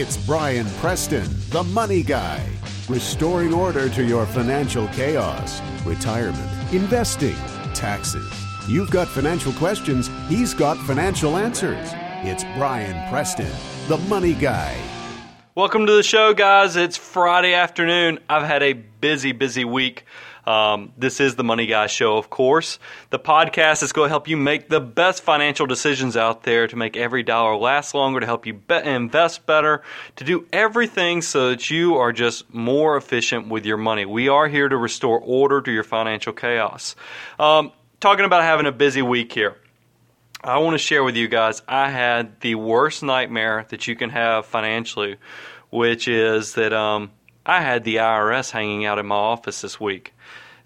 It's Brian Preston, the money guy, restoring order to your financial chaos, retirement, investing, taxes. You've got financial questions, he's got financial answers. It's Brian Preston, the money guy. Welcome to the show, guys. It's Friday afternoon. I've had a busy, busy week. Um, this is the Money Guy Show, of course. The podcast is going to help you make the best financial decisions out there to make every dollar last longer, to help you invest better, to do everything so that you are just more efficient with your money. We are here to restore order to your financial chaos. Um, talking about having a busy week here. I want to share with you guys, I had the worst nightmare that you can have financially, which is that um, I had the IRS hanging out in my office this week.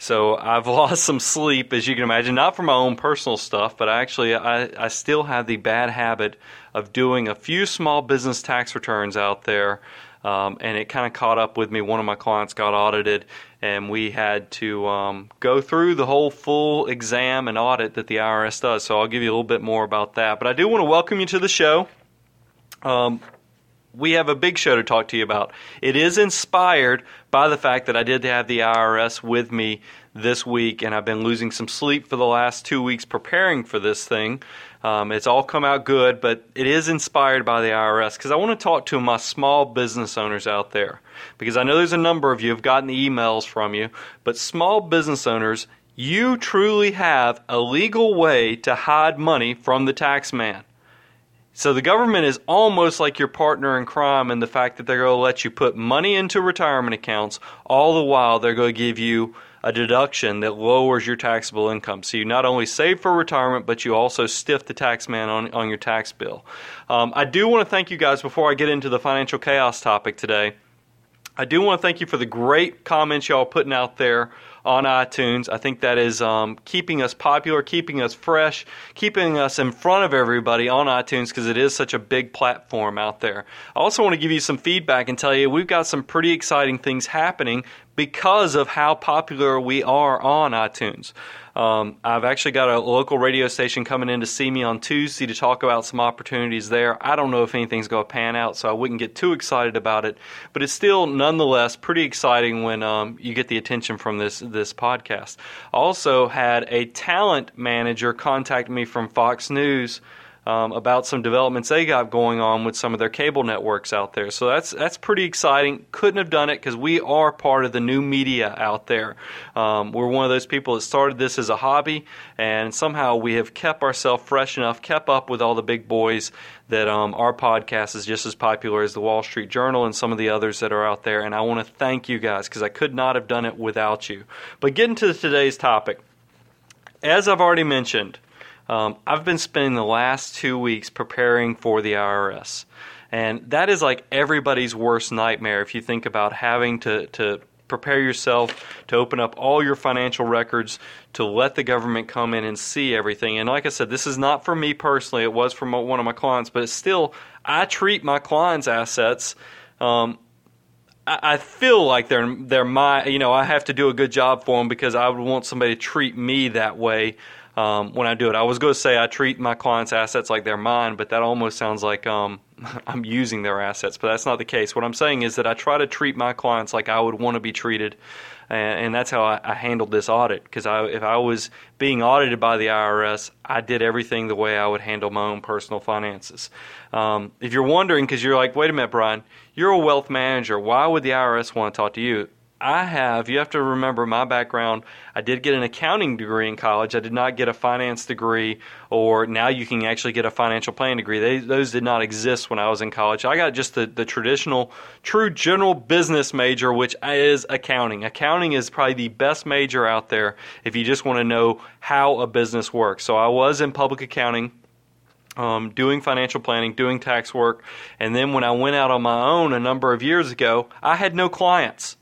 So I've lost some sleep, as you can imagine, not for my own personal stuff, but actually I, I still have the bad habit of doing a few small business tax returns out there. Um, and it kind of caught up with me. One of my clients got audited, and we had to um, go through the whole full exam and audit that the IRS does. So I'll give you a little bit more about that. But I do want to welcome you to the show. Um, we have a big show to talk to you about. It is inspired by the fact that I did have the IRS with me this week, and I've been losing some sleep for the last two weeks preparing for this thing. Um, it's all come out good, but it is inspired by the IRS because I want to talk to my small business owners out there because I know there's a number of you have gotten the emails from you, but small business owners, you truly have a legal way to hide money from the tax man. So the government is almost like your partner in crime in the fact that they're going to let you put money into retirement accounts, all the while they're going to give you a deduction that lowers your taxable income. So you not only save for retirement, but you also stiff the tax man on, on your tax bill. Um, I do want to thank you guys before I get into the financial chaos topic today. I do want to thank you for the great comments y'all putting out there on iTunes. I think that is um, keeping us popular, keeping us fresh, keeping us in front of everybody on iTunes because it is such a big platform out there. I also want to give you some feedback and tell you we've got some pretty exciting things happening because of how popular we are on iTunes. Um, I've actually got a local radio station coming in to see me on Tuesday to talk about some opportunities there. I don't know if anything's going to pan out, so I wouldn't get too excited about it. But it's still, nonetheless, pretty exciting when um, you get the attention from this this podcast. Also, had a talent manager contact me from Fox News um, about some developments they got going on with some of their cable networks out there. So that's that's pretty exciting. Couldn't have done it because we are part of the new media out there. Um, we're one of those people that started this as a hobby, and somehow we have kept ourselves fresh enough, kept up with all the big boys that um, our podcast is just as popular as the Wall Street Journal and some of the others that are out there. And I want to thank you guys because I could not have done it without you. But getting to today's topic, as I've already mentioned. Um, I've been spending the last two weeks preparing for the IRS. And that is like everybody's worst nightmare if you think about having to, to prepare yourself to open up all your financial records to let the government come in and see everything. And like I said, this is not for me personally, it was from one of my clients, but still, I treat my clients' assets. Um, I feel like they're they're my you know I have to do a good job for them because I would want somebody to treat me that way um, when I do it. I was going to say I treat my clients' assets like they're mine, but that almost sounds like um, I'm using their assets. But that's not the case. What I'm saying is that I try to treat my clients like I would want to be treated, and, and that's how I, I handled this audit. Because if I was being audited by the IRS, I did everything the way I would handle my own personal finances. Um, if you're wondering, because you're like, wait a minute, Brian, you're a wealth manager. Why would the IRS want to talk to you? I have, you have to remember my background. I did get an accounting degree in college. I did not get a finance degree, or now you can actually get a financial planning degree. They, those did not exist when I was in college. I got just the, the traditional, true general business major, which is accounting. Accounting is probably the best major out there if you just want to know how a business works. So I was in public accounting. Um, doing financial planning, doing tax work, and then when I went out on my own a number of years ago, I had no clients.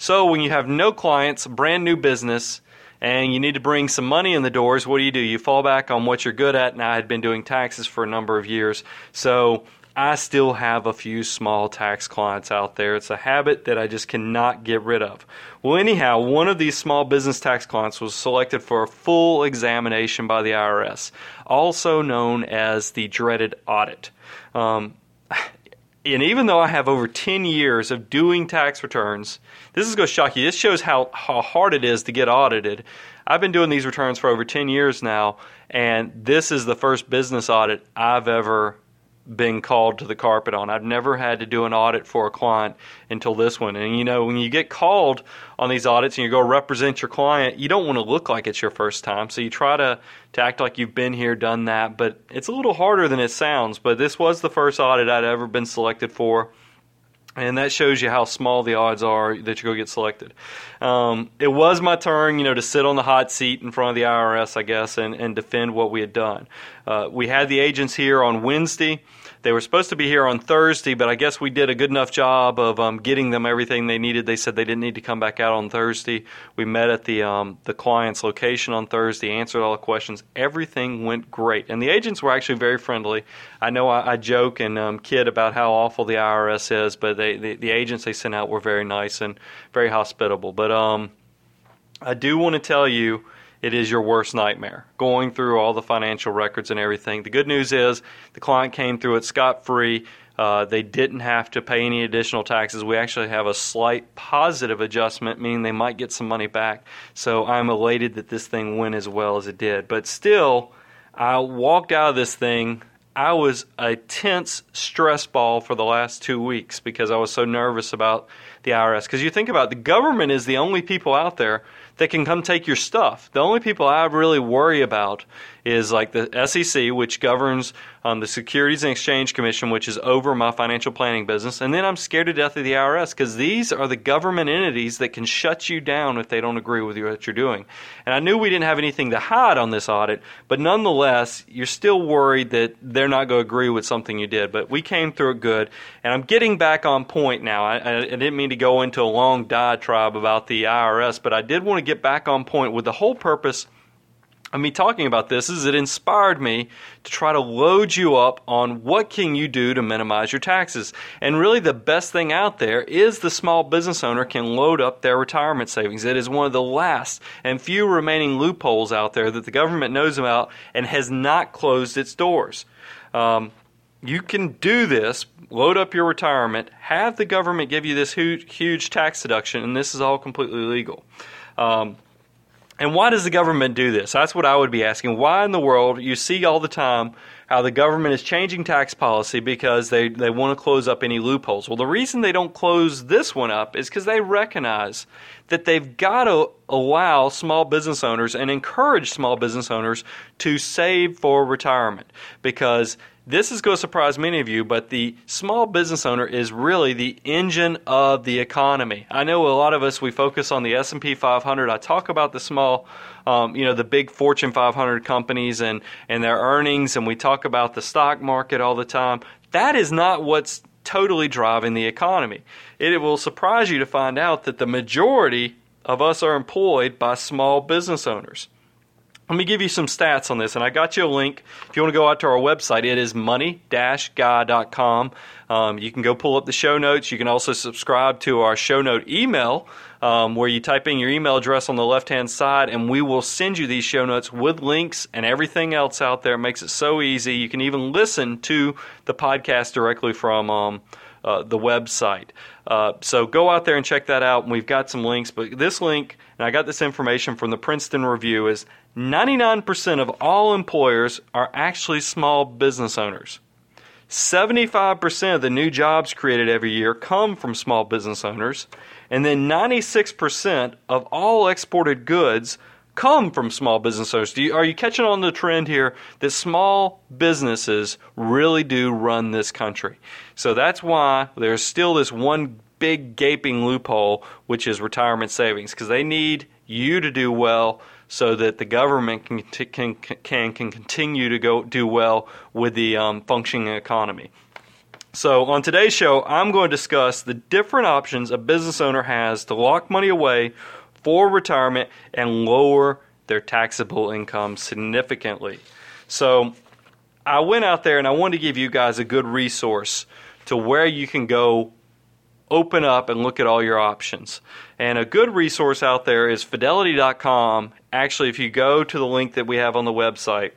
So when you have no clients, brand new business, and you need to bring some money in the doors, what do you do? You fall back on what you're good at. And I had been doing taxes for a number of years. So I still have a few small tax clients out there. It's a habit that I just cannot get rid of. Well, anyhow, one of these small business tax clients was selected for a full examination by the IRS, also known as the dreaded audit. Um, and even though I have over 10 years of doing tax returns, this is going to shock you. This shows how, how hard it is to get audited. I've been doing these returns for over 10 years now, and this is the first business audit I've ever been called to the carpet on. I've never had to do an audit for a client until this one. And you know, when you get called on these audits and you go represent your client, you don't want to look like it's your first time. So you try to, to act like you've been here, done that. But it's a little harder than it sounds. But this was the first audit I'd ever been selected for. And that shows you how small the odds are that you're going to get selected. Um, it was my turn, you know, to sit on the hot seat in front of the IRS, I guess, and, and defend what we had done. Uh, we had the agents here on Wednesday. They were supposed to be here on Thursday, but I guess we did a good enough job of um, getting them everything they needed. They said they didn't need to come back out on Thursday. We met at the um, the client's location on Thursday, answered all the questions. Everything went great, and the agents were actually very friendly. I know I, I joke and um, kid about how awful the IRS is, but they, the, the agents they sent out were very nice and very hospitable. But um, I do want to tell you it is your worst nightmare going through all the financial records and everything. The good news is the client came through it scot free. Uh, they didn't have to pay any additional taxes. We actually have a slight positive adjustment, meaning they might get some money back. So I'm elated that this thing went as well as it did. But still, I walked out of this thing. I was a tense stress ball for the last two weeks because I was so nervous about the IRS. Because you think about it, the government is the only people out there that can come take your stuff. The only people I really worry about is like the SEC, which governs um, the Securities and Exchange Commission, which is over my financial planning business. And then I'm scared to death of the IRS because these are the government entities that can shut you down if they don't agree with you what you're doing. And I knew we didn't have anything to hide on this audit, but nonetheless, you're still worried that they're not going to agree with something you did. But we came through it good, and I'm getting back on point now. I, I didn't mean to go into a long diatribe about the IRS, but I did want to get back on point with the whole purpose of me talking about this is it inspired me to try to load you up on what can you do to minimize your taxes. And really the best thing out there is the small business owner can load up their retirement savings. It is one of the last and few remaining loopholes out there that the government knows about and has not closed its doors. Um, you can do this load up your retirement have the government give you this huge, huge tax deduction and this is all completely legal. Um, and why does the government do this? That's what I would be asking. Why in the world you see all the time how the government is changing tax policy because they, they want to close up any loopholes? Well, the reason they don't close this one up is because they recognize that they've got to allow small business owners and encourage small business owners to save for retirement because this is going to surprise many of you, but the small business owner is really the engine of the economy. I know a lot of us we focus on the S&P 500. I talk about the small, um, you know, the big Fortune 500 companies and and their earnings, and we talk about the stock market all the time. That is not what's totally driving the economy. It will surprise you to find out that the majority of us are employed by small business owners. Let me give you some stats on this, and I got you a link. If you want to go out to our website, it is money-guy.com. Um, you can go pull up the show notes. You can also subscribe to our show note email, um, where you type in your email address on the left-hand side, and we will send you these show notes with links and everything else out there. It makes it so easy. You can even listen to the podcast directly from um, uh, the website. Uh, so go out there and check that out. And we've got some links, but this link, and I got this information from the Princeton Review, is 99% of all employers are actually small business owners. 75% of the new jobs created every year come from small business owners, and then 96% of all exported goods come from small business owners. You, are you catching on the trend here that small businesses really do run this country? So that's why there's still this one big gaping loophole, which is retirement savings, because they need you to do well so that the government can can can, can continue to go do well with the um, functioning economy. So on today's show, I'm going to discuss the different options a business owner has to lock money away for retirement and lower their taxable income significantly. So I went out there and I wanted to give you guys a good resource to where you can go open up and look at all your options. And a good resource out there is fidelity.com. Actually, if you go to the link that we have on the website,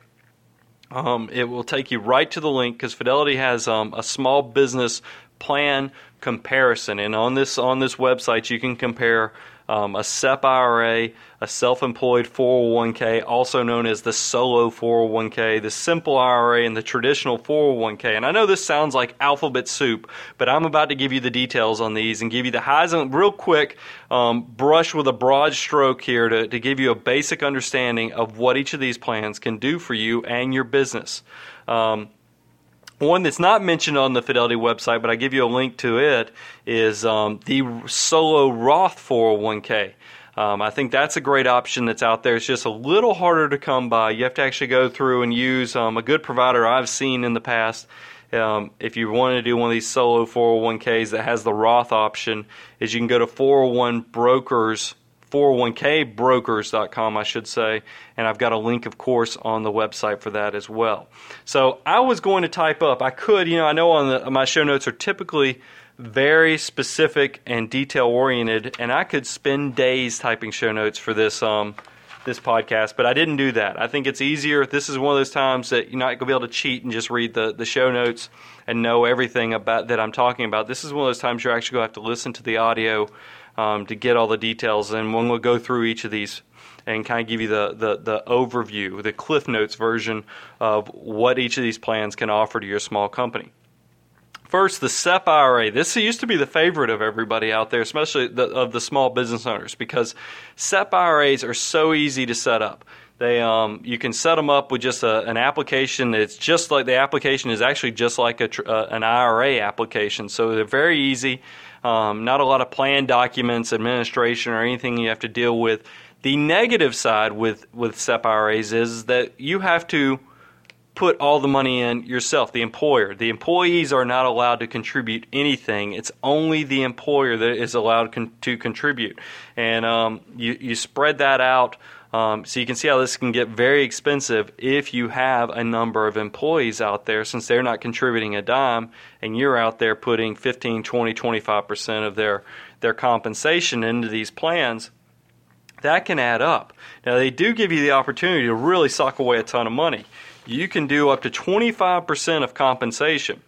um, it will take you right to the link because Fidelity has um, a small business plan comparison. And on this on this website, you can compare um, a SEP IRA, a self-employed 401k, also known as the solo 401k, the simple IRA, and the traditional 401k. And I know this sounds like alphabet soup, but I'm about to give you the details on these and give you the highs and real quick um, brush with a broad stroke here to, to give you a basic understanding of what each of these plans can do for you and your business. Um, one that's not mentioned on the Fidelity website, but I give you a link to it, is um, the Solo Roth 401k. Um, I think that's a great option that's out there. It's just a little harder to come by. You have to actually go through and use um, a good provider I've seen in the past. Um, if you want to do one of these solo 401ks that has the Roth option, is you can go to 401 brokers 401kbrokers.com, I should say, and I've got a link, of course, on the website for that as well. So I was going to type up. I could, you know, I know on the, my show notes are typically very specific and detail oriented, and I could spend days typing show notes for this um, this podcast, but I didn't do that. I think it's easier. This is one of those times that you're not going to be able to cheat and just read the, the show notes and know everything about that I'm talking about. This is one of those times you're actually going to have to listen to the audio um, to get all the details. And when we'll go through each of these and kind of give you the, the, the overview, the Cliff Notes version of what each of these plans can offer to your small company. First, the SEP IRA. This used to be the favorite of everybody out there, especially the, of the small business owners, because SEP IRAs are so easy to set up. They, um, you can set them up with just a, an application It's just like the application is actually just like a, uh, an IRA application. So they're very easy. Um, not a lot of plan documents, administration, or anything you have to deal with. The negative side with with SEP IRAs is that you have to put all the money in yourself, the employer. The employees are not allowed to contribute anything. It's only the employer that is allowed con- to contribute, and um, you you spread that out um, so you can see how this can get very expensive if you have a number of employees out there, since they're not contributing a dime, and you're out there putting 15, 20, 25% of their, their compensation into these plans. That can add up. Now, they do give you the opportunity to really sock away a ton of money. You can do up to 25% of compensation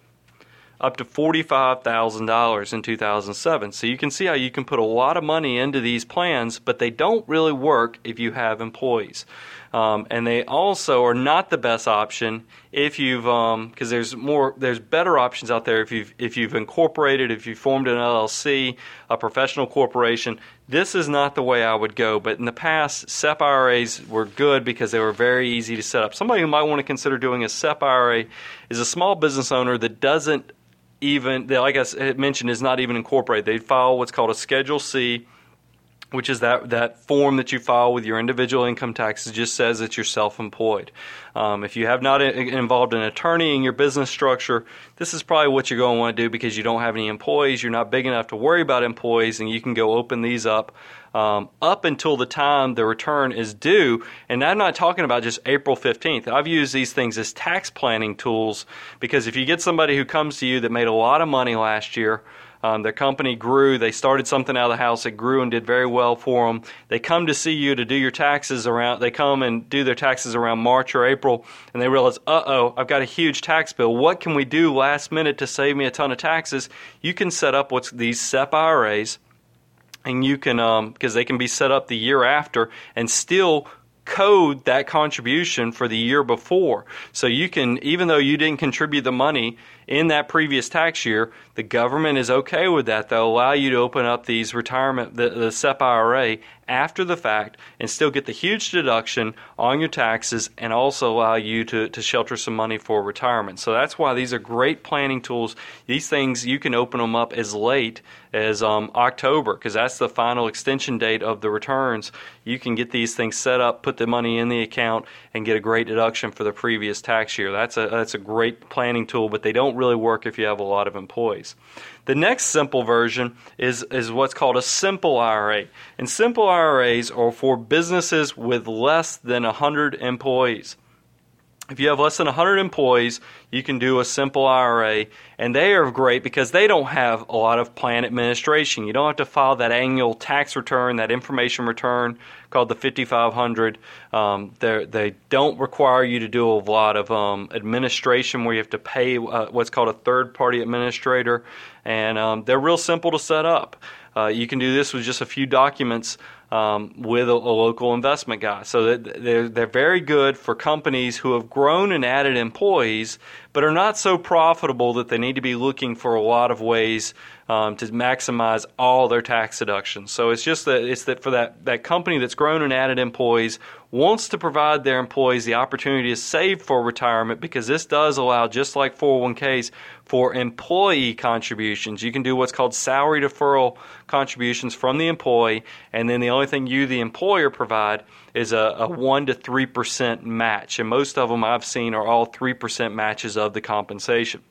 up to $45,000 in 2007. So you can see how you can put a lot of money into these plans, but they don't really work if you have employees. Um, and they also are not the best option if you've because um, there's more there's better options out there if you've if you've incorporated if you formed an LLC a professional corporation this is not the way I would go but in the past SEP IRAs were good because they were very easy to set up somebody who might want to consider doing a SEP IRA is a small business owner that doesn't even, like I mentioned, is not even incorporated. They file what's called a Schedule C, which is that, that form that you file with your individual income taxes, just says that you're self employed. Um, if you have not involved an attorney in your business structure, this is probably what you're going to want to do because you don't have any employees, you're not big enough to worry about employees, and you can go open these up um, up until the time the return is due. And I'm not talking about just April 15th. I've used these things as tax planning tools because if you get somebody who comes to you that made a lot of money last year, um, their company grew. They started something out of the house. It grew and did very well for them. They come to see you to do your taxes around. They come and do their taxes around March or April, and they realize, uh oh, I've got a huge tax bill. What can we do last minute to save me a ton of taxes? You can set up what's these SEP IRAs and you can because um, they can be set up the year after and still code that contribution for the year before. So you can, even though you didn't contribute the money in that previous tax year, the government is okay with that. They'll allow you to open up these retirement, the, the SEP IRA after the fact and still get the huge deduction on your taxes and also allow you to, to shelter some money for retirement. So that's why these are great planning tools. These things, you can open them up as late as um, October because that's the final extension date of the returns. You can get these things set up, put the money in the account, and get a great deduction for the previous tax year. That's a, that's a great planning tool, but they don't really work if you have a lot of employees. The next simple version is, is what's called a simple IRA. And simple IRAs are for businesses with less than 100 employees. If you have less than 100 employees, you can do a simple IRA, and they are great because they don't have a lot of plan administration. You don't have to file that annual tax return, that information return called the 5500. Um, they don't require you to do a lot of um, administration where you have to pay uh, what's called a third party administrator, and um, they're real simple to set up. Uh, you can do this with just a few documents um, with a, a, local investment guy. So they're, they're very good for companies who have grown and added employees, but are not so profitable that they need to be looking for a lot of ways um, to maximize all their tax deductions. So it's just that it's that for that, that company that's grown and added employees wants to provide their employees the opportunity to save for retirement because this does allow, just like 401ks, for employee contributions. You can do what's called salary deferral contributions from the employee, and then the only thing you, the employer, provide is a, a 1 to 3% match. And most of them I've seen are all 3% matches of the compensation.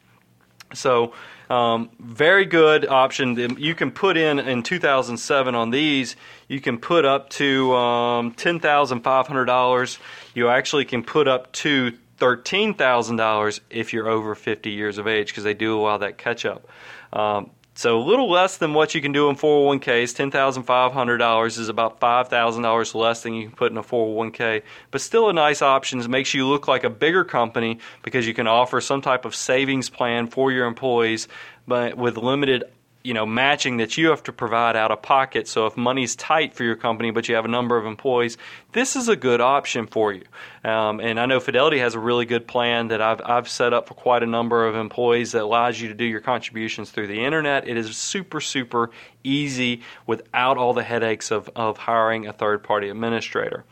So, um, very good option. You can put in in 2007 on these. You can put up to um, ten thousand five hundred dollars. You actually can put up to thirteen thousand dollars if you're over 50 years of age because they do allow that catch up. Um, so a little less than what you can do in 401ks. $10,500 is about $5,000 less than you can put in a 401k, but still a nice option. It makes you look like a bigger company because you can offer some type of savings plan for your employees but with limited you know matching that you have to provide out of pocket. So if money's tight for your company, but you have a number of employees, this is a good option for you. Um, and I know Fidelity has a really good plan that I've I've set up for quite a number of employees that allows you to do your contributions through the internet. It is super super easy without all the headaches of of hiring a third party administrator.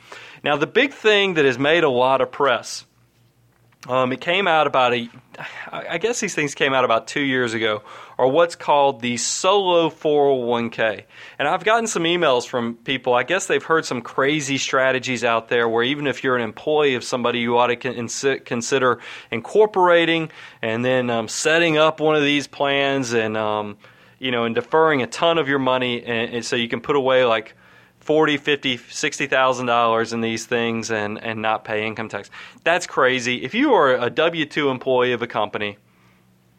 Now the big thing that has made a lot of press um, it came out about a, I guess these things came out about two years ago, or what's called the solo 401k. And I've gotten some emails from people. I guess they've heard some crazy strategies out there where even if you're an employee of somebody, you ought to consider incorporating and then um, setting up one of these plans and, um, you know, and deferring a ton of your money, and, and so you can put away like forty, fifty, sixty thousand dollars in these things and and not pay income tax. That's crazy. If you are a W two employee of a company,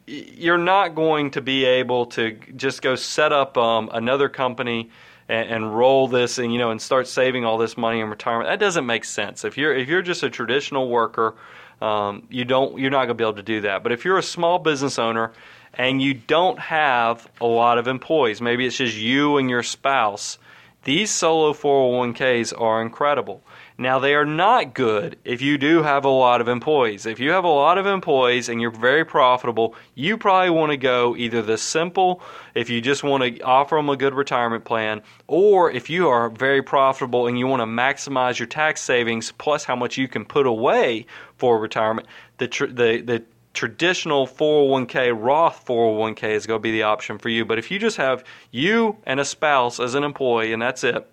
you're not going to be able to just go set up um, another company and, and, roll this and you know and start saving all this money in retirement. That doesn't make sense. If you're if you're just a traditional worker, um, you don't you're not going to be able to do that. But if you're a small business owner and you don't have a lot of employees, maybe it's just you and your spouse these solo 401ks are incredible. Now, they are not good if you do have a lot of employees. If you have a lot of employees and you're very profitable, you probably want to go either the simple, if you just want to offer them a good retirement plan, or if you are very profitable and you want to maximize your tax savings plus how much you can put away for retirement, the, the, the traditional 401k, Roth 401k is going to be the option for you. But if you just have you and a spouse as an employee and that's it,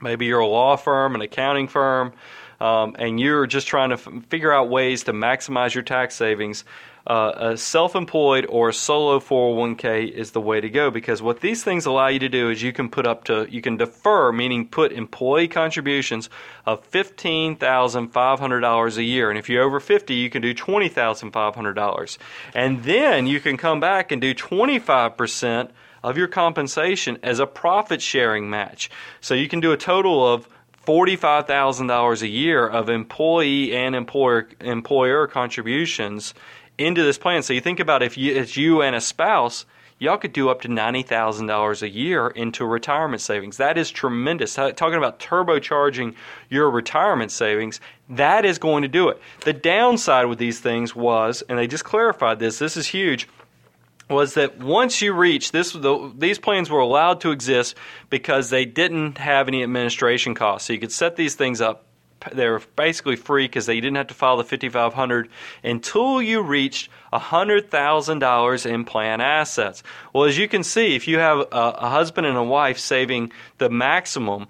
maybe you're a law firm, an accounting firm, um, and you're just trying to f- figure out ways to maximize your tax savings, uh, a self-employed or solo 401k is the way to go because what these things allow you to do is you can put up to you can defer meaning put employee contributions of $15,500 a year. And if you're over 50 you can do $20,500 and then you can come back and do 25% of your compensation as a profit sharing match. So you can do a total of $45,000 a year of employee and employer employer contributions into this plan. So you think about if you, it's you and a spouse, y'all could do up to $90,000 a year into retirement savings. That is tremendous. Talking about turbocharging your retirement savings, that is going to do it. The downside with these things was, and they just clarified this, this is huge, was that once you reach this, the, these plans were allowed to exist because they didn't have any administration costs. So you could set these things up they were basically free because they didn't have to file the 5500 until you reached $100,000 in plan assets. Well, as you can see, if you have a, a husband and a wife saving the maximum,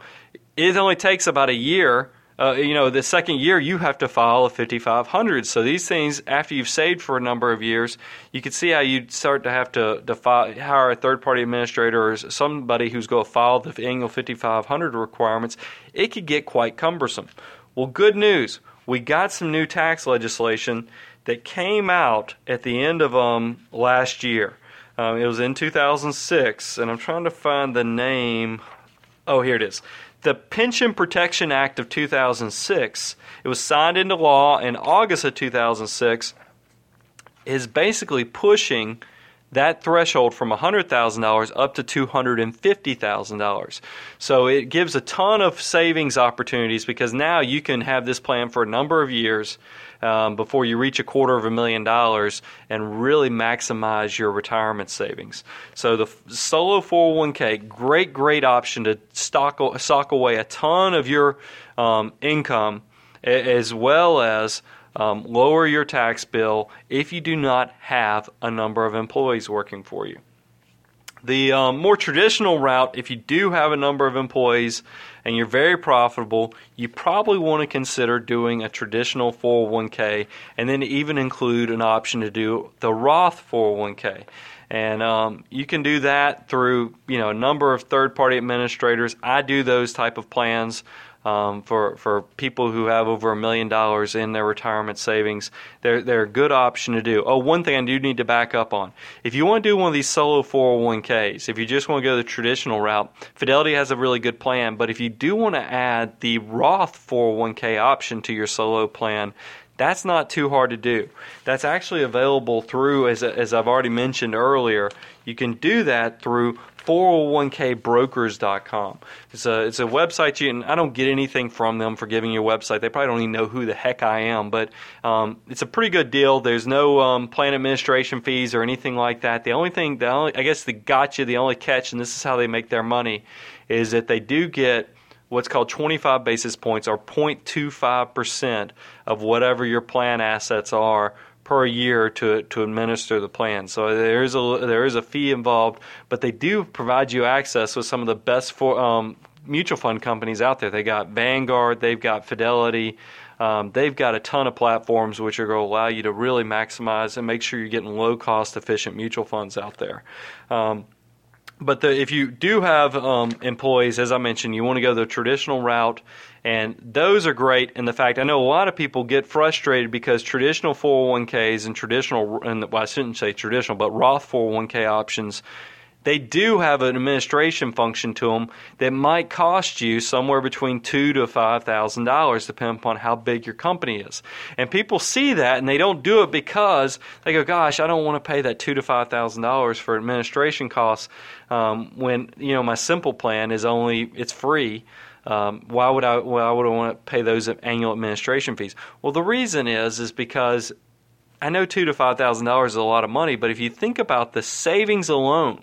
it only takes about a year uh, you know, the second year you have to file a 5500. So these things, after you've saved for a number of years, you can see how you start to have to, to file, hire a third party administrator or somebody who's going to file the annual 5500 requirements. It could get quite cumbersome. Well, good news. we got some new tax legislation that came out at the end of um, last year. Um, it was in 2006, and I'm trying to find the name. Oh, here it is. The Pension Protection Act of 2006. It was signed into law in August of 2006. Is basically pushing that threshold from $100,000 up to $250,000. So it gives a ton of savings opportunities because now you can have this plan for a number of years um, before you reach a quarter of a million dollars and really maximize your retirement savings. So the solo 401k, great, great option to stock, stock away a ton of your um, income as well as um, lower your tax bill if you do not have a number of employees working for you. The um, more traditional route, if you do have a number of employees and you're very profitable, you probably want to consider doing a traditional 401k and then even include an option to do the Roth 401k. And um, you can do that through you know a number of third-party administrators. I do those type of plans um, for for people who have over a million dollars in their retirement savings. They're they're a good option to do. Oh, one thing I do need to back up on: if you want to do one of these solo 401ks, if you just want to go the traditional route, Fidelity has a really good plan. But if you do want to add the Roth 401k option to your solo plan, that's not too hard to do. That's actually available through, as, as I've already mentioned earlier, you can do that through 401kbrokers.com. It's a it's a website you and I don't get anything from them for giving you a website. They probably don't even know who the heck I am, but um, it's a pretty good deal. There's no um, plan administration fees or anything like that. The only thing, the only I guess the gotcha, the only catch, and this is how they make their money, is that they do get what's called 25 basis points or 0.25% of whatever your plan assets are per year to to administer the plan. So there is a there is a fee involved, but they do provide you access with some of the best for, um, mutual fund companies out there. They got Vanguard, they've got Fidelity. Um, they've got a ton of platforms which are going to allow you to really maximize and make sure you're getting low cost, efficient mutual funds out there. Um, but the, if you do have um, employees, as I mentioned, you want to go the traditional route and those are great And the fact I know a lot of people get frustrated because traditional 401ks and traditional, and well, I shouldn't say traditional, but Roth 401k options, they do have an administration function to them that might cost you somewhere between two to five thousand dollars, depending upon how big your company is. And people see that and they don't do it because they go, "Gosh, I don't want to pay that two to five thousand dollars for administration costs." Um, when you know my simple plan is only it's free. Um, why would I? Why would I want to pay those annual administration fees? Well, the reason is is because I know two to five thousand dollars is a lot of money, but if you think about the savings alone,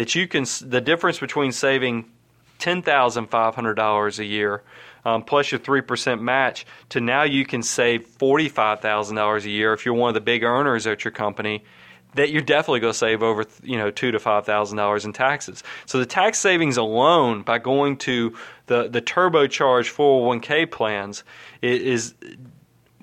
that you can the difference between saving ten thousand five hundred dollars a year um, plus your three percent match to now you can save forty five thousand dollars a year if you're one of the big earners at your company that you're definitely going to save over you know two to five thousand dollars in taxes. So the tax savings alone by going to the the turbocharged 401k plans is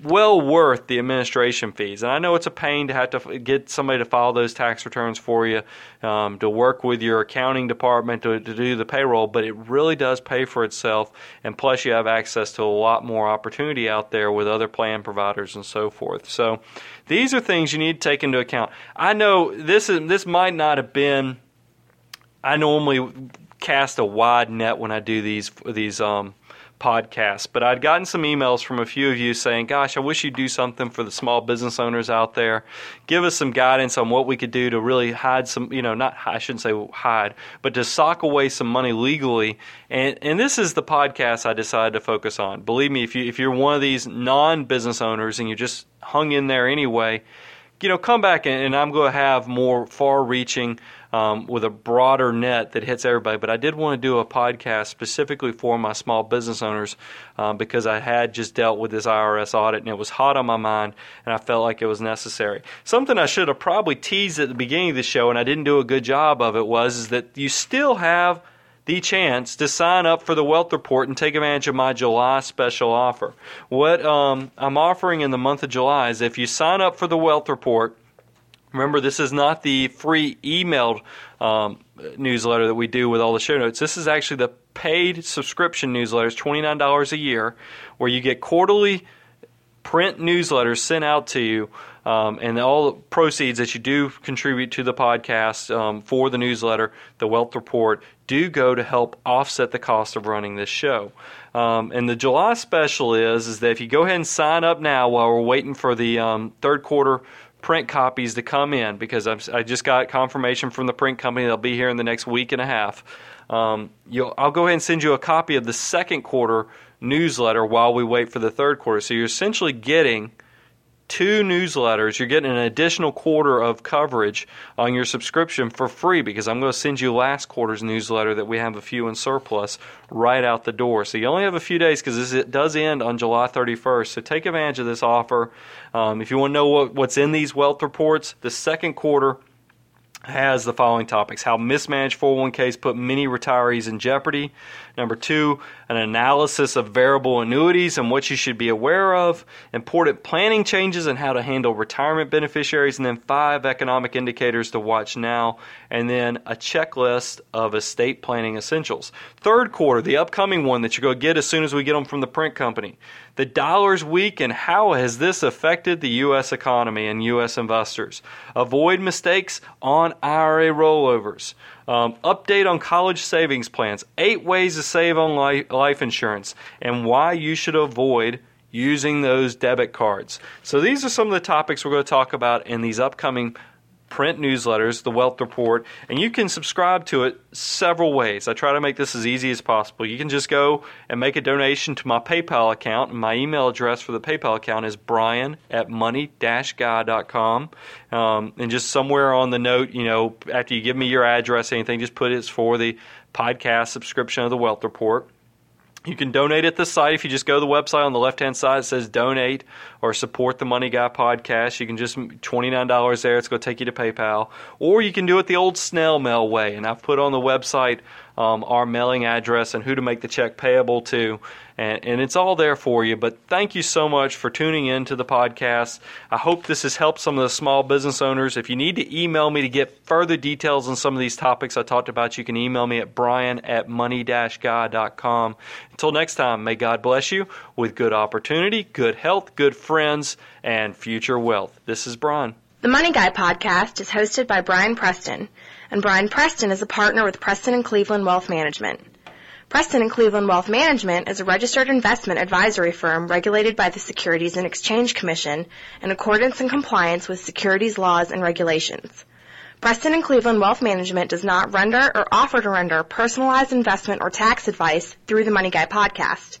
well worth the administration fees. And I know it's a pain to have to get somebody to file those tax returns for you, um, to work with your accounting department to, to do the payroll, but it really does pay for itself. And plus, you have access to a lot more opportunity out there with other plan providers and so forth. So these are things you need to take into account. I know this is this might not have been. I normally cast a wide net when I do these these um, podcast. But I'd gotten some emails from a few of you saying, Gosh, I wish you'd do something for the small business owners out there. Give us some guidance on what we could do to really hide some, you know, not, I shouldn't say hide, but to sock away some money legally. And, and this is the podcast I decided to focus on. Believe me, if, you, if you're one of these non business owners and you're just hung in there anyway, you know, come back and, and I'm going to have more far reaching um, with a broader net that hits everybody. But I did want to do a podcast specifically for my small business owners um, because I had just dealt with this IRS audit and it was hot on my mind and I felt like it was necessary. Something I should have probably teased at the beginning of the show and I didn't do a good job of it was is that you still have the chance to sign up for the Wealth Report and take advantage of my July special offer. What um, I'm offering in the month of July is if you sign up for the Wealth Report, remember this is not the free emailed um, newsletter that we do with all the show notes. This is actually the paid subscription newsletter. It's $29 a year where you get quarterly print newsletters sent out to you, um, and all the proceeds that you do contribute to the podcast um, for the newsletter, the Wealth Report, do go to help offset the cost of running this show. Um, and the July special is is that if you go ahead and sign up now while we're waiting for the um, third quarter print copies to come in because I've, i just got confirmation from the print company they'll be here in the next week and a half. Um, I'll go ahead and send you a copy of the second quarter newsletter while we wait for the third quarter. So you're essentially getting two newsletters. You're getting an additional quarter of coverage on your subscription for free because I'm going to send you last quarter's newsletter that we have a few in surplus right out the door. So you only have a few days because it does end on July 31st. So take advantage of this offer. Um, if you want to know what, what's in these wealth reports, the second quarter has the following topics how mismanaged 401ks put many retirees in jeopardy. Number two, an analysis of variable annuities and what you should be aware of. Important planning changes and how to handle retirement beneficiaries. And then five economic indicators to watch now. And then a checklist of estate planning essentials. Third quarter, the upcoming one that you're going to get as soon as we get them from the print company. The dollar's weak and how has this affected the U.S. economy and U.S. investors? Avoid mistakes on IRA rollovers. Um, update on college savings plans. Eight ways to save on life, life insurance and why you should avoid using those debit cards. So, these are some of the topics we're going to talk about in these upcoming print newsletters, the Wealth Report, and you can subscribe to it several ways. I try to make this as easy as possible. You can just go and make a donation to my PayPal account, my email address for the PayPal account is brian at money-guy.com. Um, and just somewhere on the note, you know, after you give me your address, anything, just put it's for the podcast subscription of the Wealth Report. You can donate at the site. If you just go to the website on the left hand side, it says donate or support the Money Guy podcast. You can just $29 there. It's going to take you to PayPal. Or you can do it the old snail mail way. And I've put on the website um, our mailing address and who to make the check payable to. And, and, it's all there for you. But thank you so much for tuning in to the podcast. I hope this has helped some of the small business owners. If you need to email me to get further details on some of these topics I talked about, you can email me at brian at money-guy.com. Until next time, may God bless you with good opportunity, good health, good friends, and future wealth. This is Brian. The Money Guy podcast is hosted by Brian Preston and Brian Preston is a partner with Preston and Cleveland Wealth Management. Preston and Cleveland Wealth Management is a registered investment advisory firm regulated by the Securities and Exchange Commission in accordance and compliance with securities laws and regulations. Preston and Cleveland Wealth Management does not render or offer to render personalized investment or tax advice through the Money Guy podcast.